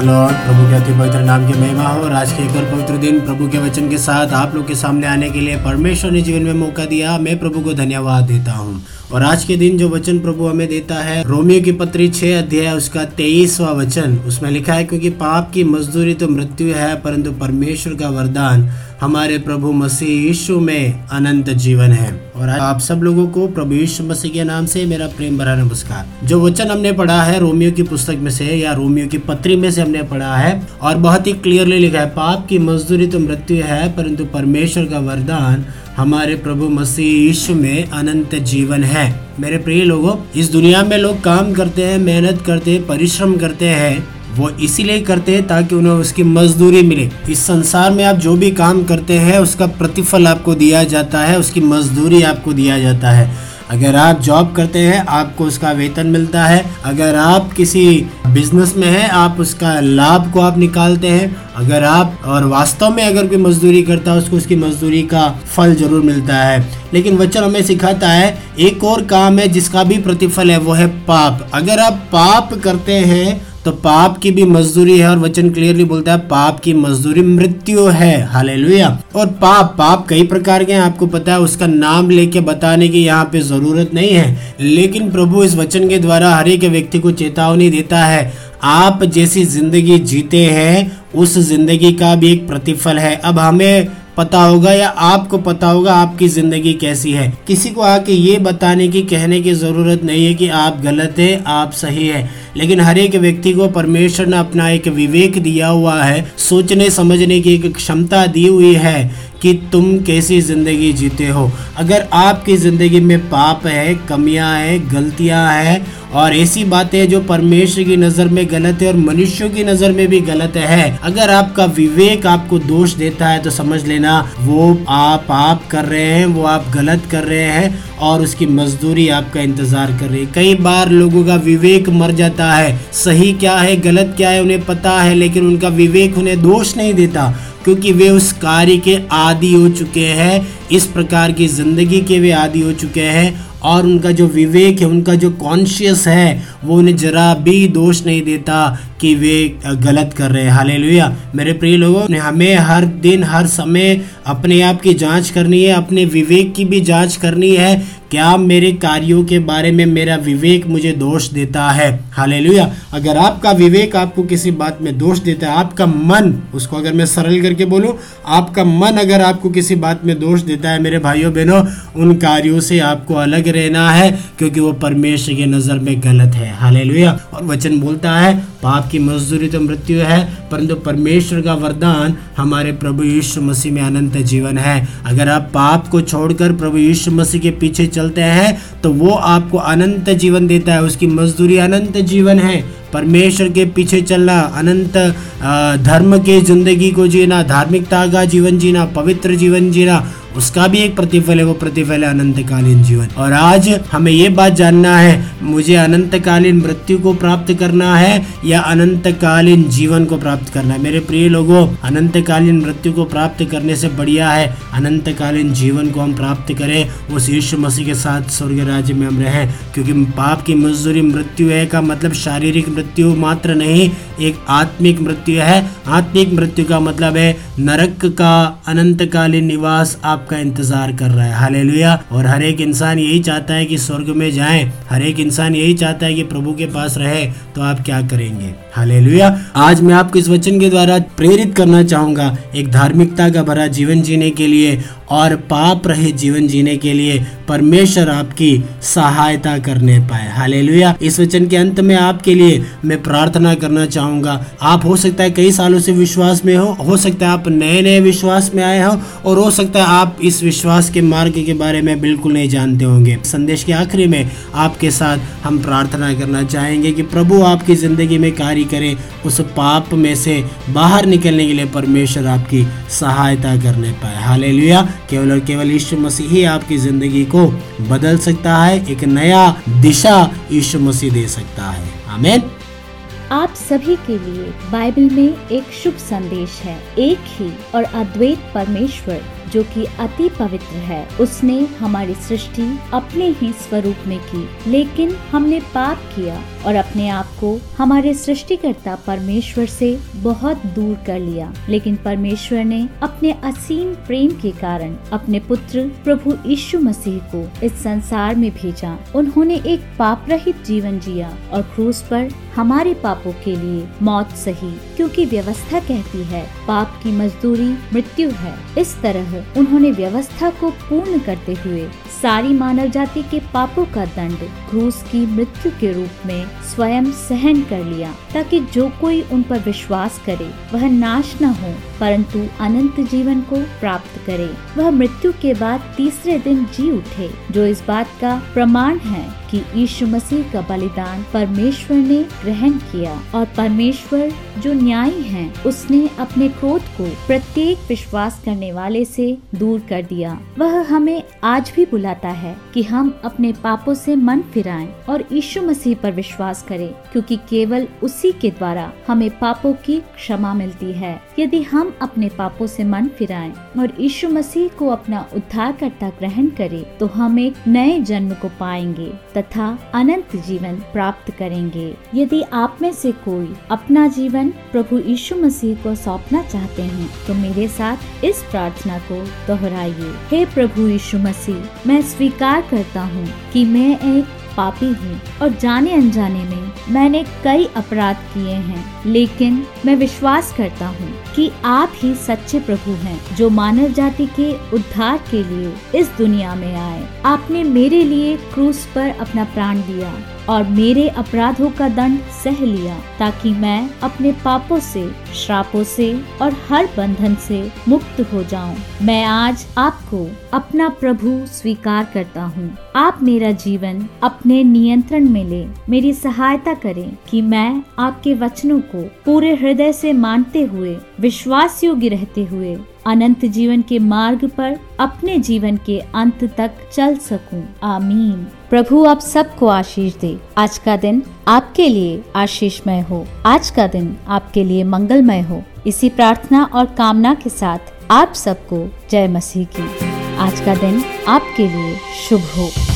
Lord प्रभु के अति पवित्र नाम की महिमा हो और आज के एक और पवित्र दिन प्रभु के वचन के साथ आप लोग के सामने आने के लिए परमेश्वर ने जीवन में मौका दिया। मैं प्रभु को धन्यवाद देता हूँ। और आज के दिन जो वचन प्रभु हमें देता है, रोमियो की पत्री छह अध्याय, उसका तेईसवा वचन, उसमें लिखा है, क्योंकि पाप की मजदूरी तो मृत्यु है, परंतु परमेश्वर का वरदान हमारे प्रभु मसीह यीशु में अनंत जीवन है। और आप सब लोगों को प्रभु यीशु मसीह के नाम से मेरा प्रेम भरा नमस्कार। जो वचन हमने पढ़ा है रोमियो की पुस्तक में से, या रोमियो की पत्री में से हमने पढ़ा है, और बहुत ही क्लियरली लिखा है, पाप की मजदूरी तो मृत्यु है, परंतु परमेश्वर का वरदान हमारे प्रभु मसीह यीशु में अनंत जीवन है। मेरे प्रिय लोगों, इस दुनिया में लोग काम करते हैं, मेहनत करते हैं, परिश्रम करते हैं। वो इसीलिए करते हैं ताकि उन्हें उसकी मजदूरी मिले। इस संसार में आप जो भी काम करते हैं, उसका प्रतिफल आपको दिया जाता है, उसकी मजदूरी आपको दिया जाता है। अगर आप जॉब करते हैं, आपको उसका वेतन मिलता है। अगर आप किसी बिज़नेस में हैं, आप उसका लाभ को आप निकालते हैं। अगर आप, और वास्तव में अगर कोई मजदूरी करता है, उसको उसकी मजदूरी का फल ज़रूर मिलता है। लेकिन वचन हमें सिखाता है, एक और काम है जिसका भी प्रतिफल है, वो है पाप। अगर आप पाप करते हैं तो पाप की भी मजदूरी है और वचन क्लियरली बोलता है, पाप की मजदूरी मृत्यु है। हालेलुया और पाप पाप कई प्रकार के हैं, आपको पता है, उसका नाम लेके बताने की यहाँ पे ज़रूरत नहीं है। लेकिन प्रभु इस वचन के द्वारा हर एक व्यक्ति को चेतावनी देता है, आप जैसी ज़िंदगी जीते हैं, उस ज़िंदगी का भी एक प्रतिफल है। अब हमें पता होगा या आपको पता होगा, आपकी ज़िंदगी कैसी है। किसी को आके ये बताने की, कहने की ज़रूरत नहीं है कि आप गलत है, आप सही है। लेकिन हर एक व्यक्ति को परमेश्वर ने अपना एक विवेक दिया हुआ है, सोचने, समझने की एक क्षमता दी हुई है कि तुम कैसी ज़िंदगी जीते हो। अगर आपकी ज़िंदगी में पाप है, कमियाँ हैं, गलतियाँ हैं, और ऐसी बातें जो परमेश्वर की नज़र में गलत है और मनुष्यों की नज़र में भी गलत है, अगर आपका विवेक आपको दोष देता है तो समझ लेना, वो आप आप कर रहे हैं, वो आप गलत कर रहे हैं और उसकी मजदूरी आपका इंतज़ार कर रही है। कई बार लोगों का विवेक मर जाता है, सही क्या है, गलत क्या है उन्हें पता है, लेकिन उनका विवेक उन्हें दोष नहीं देता, क्योंकि वे उस कार्य के आदि हो चुके हैं, इस प्रकार की ज़िंदगी के वे आदि हो चुके हैं और उनका जो विवेक है, उनका जो कॉन्शियस है, वो उन्हें जरा भी दोष नहीं देता कि वे गलत कर रहे हैं। हाले मेरे प्रिय लोगों ने हमें हर दिन, हर समय अपने आप की जाँच करनी है, अपने विवेक की भी जाँच करनी है, क्या मेरे कार्यों के बारे में मेरा विवेक मुझे दोष देता है? हाले अगर आपका विवेक आपको किसी बात में दोष देता है, आपका मन, उसको अगर मैं सरल करके बोलूँ, आपका मन अगर आपको किसी बात में दोष देता है, मेरे भाइयों बहनों उन कार्यों से आपको अलग रहना है, क्योंकि वो परमेश्वर की नज़र में गलत है। हाले और वचन बोलता है, पाप की मजदूरी तो मृत्यु है, परंतु परमेश्वर का वरदान हमारे प्रभु यीशु मसीह में अनंत जीवन है। अगर आप पाप को छोड़कर प्रभु यीशु मसीह के पीछे चलते हैं तो वो आपको अनंत जीवन देता है। उसकी मजदूरी अनंत जीवन है। परमेश्वर के पीछे चलना, अनंत धर्म के ज़िंदगी को जीना, धार्मिकता का जीवन जीना, पवित्र जीवन जीना उसका भी एक प्रतिफल है, वो प्रतिफल है अनंतकालीन जीवन। और आज हमें ये बात जानना है, मुझे अनंतकालीन मृत्यु को प्राप्त करना है या अनंतकालीन जीवन को प्राप्त करना है? मेरे प्रिय लोगों, अनंतकालीन मृत्यु को प्राप्त करने से बढ़िया है, अनंतकालीन जीवन को हम प्राप्त करें। उस यीशु मसीह के साथ स्वर्ग राज्य में हम रहें, क्योंकि पाप की मजदूरी मृत्यु है का मतलब शारीरिक मृत्यु मात्र नहीं, एक आत्मिक मृत्यु है। आत्मिक मृत्यु का मतलब है, नरक का अनंतकालीन निवास आपका इंतज़ार कर रहा है। हाले और हर एक इंसान यही चाहता है कि स्वर्ग में जाए। हर एक इंसान यही चाहता है कि प्रभु के पास रहे। तो आप क्या करेंगे? हाले आज मैं आपको इस वचन के द्वारा प्रेरित करना चाहूँगा। एक धार्मिकता का भरा जीवन जीने के लिए और पाप रहे जीवन जीने के लिए परमेश्वर आपकी सहायता करने पाए। हाले इस वचन के अंत में आपके लिए मैं प्रार्थना करना चाहूँगा। आप हो सकता है कई सालों से विश्वास में हो हो सकता है आप नए नए विश्वास में आए हो, और हो सकता है आप इस विश्वास के मार्ग के बारे में बिल्कुल नहीं जानते होंगे। संदेश के आखिरी में आपके साथ हम प्रार्थना करना चाहेंगे कि प्रभु आपकी ज़िंदगी में कार्य करे, उस पाप में से बाहर निकलने के लिए परमेश्वर आपकी सहायता करने पाए। हाले केवल और केवल यीशु मसीह ही आपकी ज़िंदगी को बदल सकता है, एक नया दिशा यीशु मसीह दे सकता है। आमेन। आप सभी के लिए बाइबल में एक शुभ संदेश है, एक ही और अद्वैत परमेश्वर। जो कि अति पवित्र है। उसने हमारी सृष्टि अपने ही स्वरूप में की, लेकिन हमने पाप किया और अपने आप को हमारे सृष्टिकर्ता परमेश्वर से बहुत दूर कर लिया। लेकिन परमेश्वर ने अपने असीम प्रेम के कारण अपने पुत्र प्रभु यीशु मसीह को इस संसार में भेजा। उन्होंने एक पाप रहित जीवन जिया और क्रूस पर हमारे पापों के लिए मौत सही, क्योंकि व्यवस्था कहती है, पाप की मजदूरी मृत्यु है। इस तरह उन्होंने व्यवस्था को पूर्ण करते हुए सारी मानव जाति के पापों का दंड क्रूस की मृत्यु के रूप में स्वयं सहन कर लिया, ताकि जो कोई उन पर विश्वास करे, वह नाश न हो, परंतु अनंत जीवन को प्राप्त करे। वह मृत्यु के बाद तीसरे दिन जी उठे, जो इस बात का प्रमाण है कि यीशु मसीह का बलिदान परमेश्वर ने ग्रहण किया, और परमेश्वर जो न्यायी है, उसने अपने क्रोध को प्रत्येक विश्वास करने वाले से दूर कर दिया। वह हमें आज भी बुलाता है कि हम अपने पापों से मन फिराएँ और यीशु मसीह पर विश्वास करें, क्योंकि केवल उसी के द्वारा हमें पापों की क्षमा मिलती है। यदि हम अपने पापों से मन फिराएँ और यीशु मसीह को अपना उद्धार करता ग्रहण करें तो हम एक नए जन्म को पाएँगे तथा अनंत जीवन प्राप्त करेंगे। यदि आप में से कोई अपना जीवन प्रभु यीशु मसीह को सौंपना चाहते हैं तो मेरे साथ इस प्रार्थना को दोहराइए। हे प्रभु यीशु मसीह मैं स्वीकार करता हूँ कि मैं एक पापी हूँ और जाने अनजाने में मैंने कई अपराध किए हैं। लेकिन मैं विश्वास करता हूँ कि आप ही सच्चे प्रभु हैं जो मानव जाति के उद्धार के लिए इस दुनिया में आए। आपने मेरे लिए क्रूस पर अपना प्राण दिया। और मेरे अपराधों का दंड सह लिया, ताकि मैं अपने पापों से, श्रापों से और हर बंधन से मुक्त हो जाऊँ। मैं आज आपको अपना प्रभु स्वीकार करता हूँ आप मेरा जीवन अपने नियंत्रण में ले मेरी सहायता करें कि मैं आपके वचनों को पूरे हृदय से मानते हुए विश्वास योग्य रहते हुए अनंत जीवन के मार्ग पर अपने जीवन के अंत तक चल सकूँ। आमीन। प्रभु आप सबको आशीष दे। आज का दिन आपके लिए आशीषमय हो। आज का दिन आपके लिए मंगलमय हो। इसी प्रार्थना और कामना के साथ आप सबको जय मसीह की। आज का दिन आपके लिए शुभ हो।